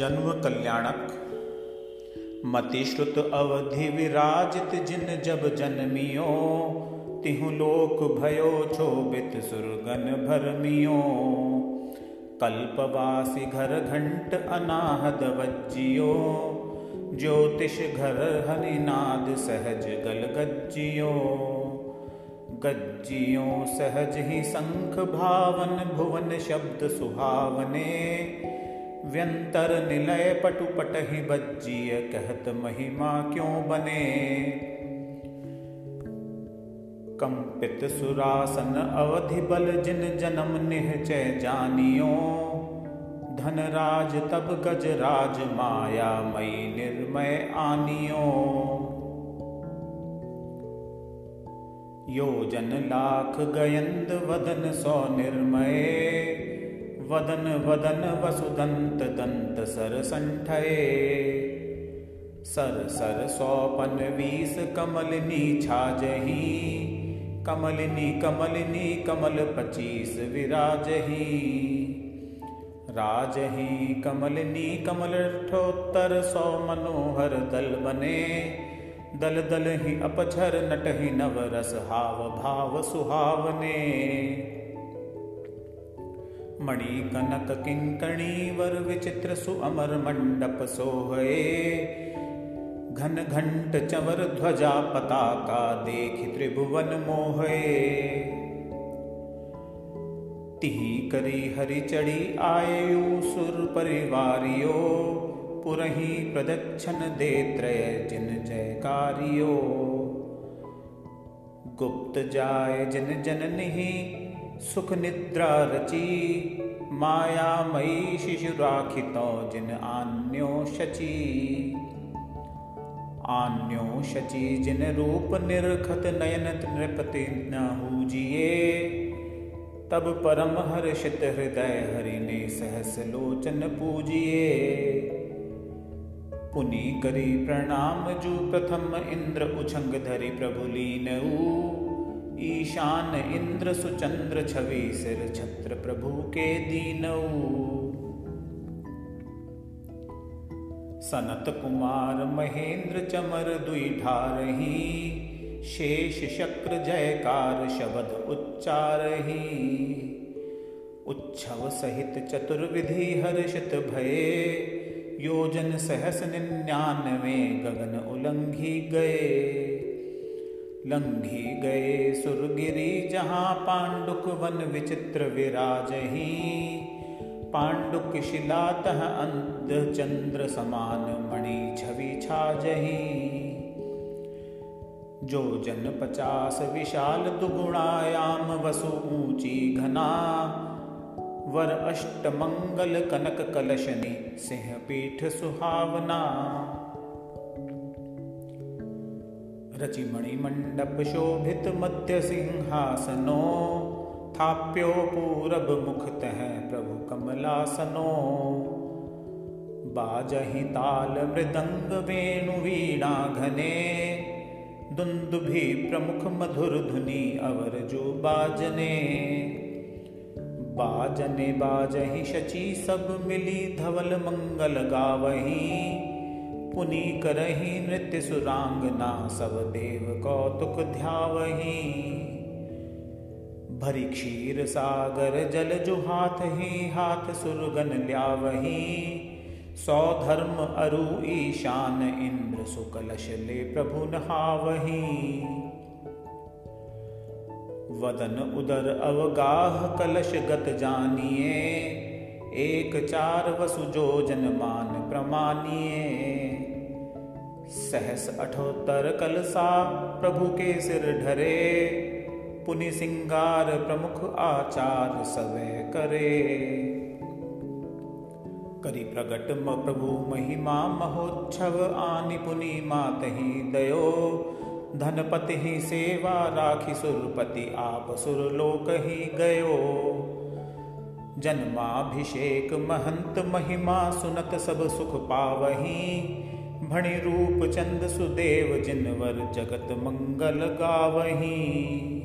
जन्म कल्याणक। मतिश्रुत अवधि विराजित जिन जब जन्मियो, तिहु लोक भयो छोबित सुरगन भरमियो कल्पवासी घर घंट अनाहद वज्जियो, ज्योतिष घर हरिनाद सहज गल गज्जियो। गज्जियों सहज ही शंख भावन, भुवन शब्द सुहावने व्यंतर निलय पटुपट ही बज्जिय कहत महिमा क्यों बने? कंपित सुरासन अवधि बल जिन जन्म निहचय जानियो। धनराज तब गजराज माया मई निर्मय आनियो। योजन लाख गयंद वदन सौ निर्मय। वदन वदन वसुदंत दंत सर संठये। सर सर सौपन वीस कमलनी छाजही। कमलिनी कमलिनी कमल पचीस विराजही। राजही कमलिनी कमल ठोत्तर सौ मनोहर दल बने। दल दल ही अपछर नव रस हाव भाव सुहावने। मणि कनक किंकणी वर विचित्र सुअमर मंडप सोहए घन घंट चवर ध्वजा पताका देख त्रिभुवन मोहए तिही करी हरि चढ़ी आयु सुर परिवारियो। पुरही प्रदक्षन दे त्रय जिन जयकारियो। गुप्त जाय जिन जननि सुख निद्रा रची माया मई शिशु राखितो जिन आन्यो शची आन्यो शची जिन रूप निर्खत नयन नृपति न हुजिए तब परम हर्षित हृदय हरि ने सहस लोचन पूजिए पुनि करी प्रणाम जू प्रथम इंद्र उछंग धरि प्रभु लीन ईशान इंद्र सुचंद्र छवि सिर छत्र प्रभु के दीनऊ। सनत कुमार महेंद्र चमर दुई ढारही शेष शक्र जयकार शबद उच्चारही। उच्छव सहित चतुर्विधि हर्षित भये, योजन सहस निन्यानवे गगन उलंघी गए लंघी गए सुरगिरी, जहाँ पांडुक वन विचित्र विराज ही। पांडुक शिलातः अंत चंद्र समान मणि छवि छाजही जो जन पचास विशाल दुगुणायाम वसु ऊँची घना। वर अष्ट मंगल कनक कलशनी सिंह पीठ सुहावना। रचि मणि शोभित मध्य सिंहासनो थाप्यो पूरब मुख तह प्रभु कमलासनो बाजहि ताल मृदंग वेणु वीणा घने दुंदुभि प्रमुख मधुर धुनि अवर जो बाजने बाजने बाजही शची सब मिली धवल मंगल गावही पुनि करही नृत्य सुरांगना सब देव कौतुक ध्यावही। भरी क्षीर सागर जल जो हाथ ही हाथ सुरगन ल्यावही। सौ धर्म अरु ईशान इंद्र सुकलश ले प्रभु नहावही। वदन उदर अवगाह कलश गत जानिए। एक चार वसु जो जनमान प्रमानिए। सहस अठोत्तर कलसा प्रभु के सिर ढरे, पुनि सिंगार प्रमुख आचार सवे करे। करी प्रगट म प्रभु महिमा महोत्सव, आनि पुनि मात ही दयो। धनपति ही सेवा राखी सुरपति, आप सुरलोक ही गयो। जन्माभिषेक महंत महिमा सुनत सब सुख पावही भणि रूप चंद सुदेव जिनवर जगत मंगल गावही।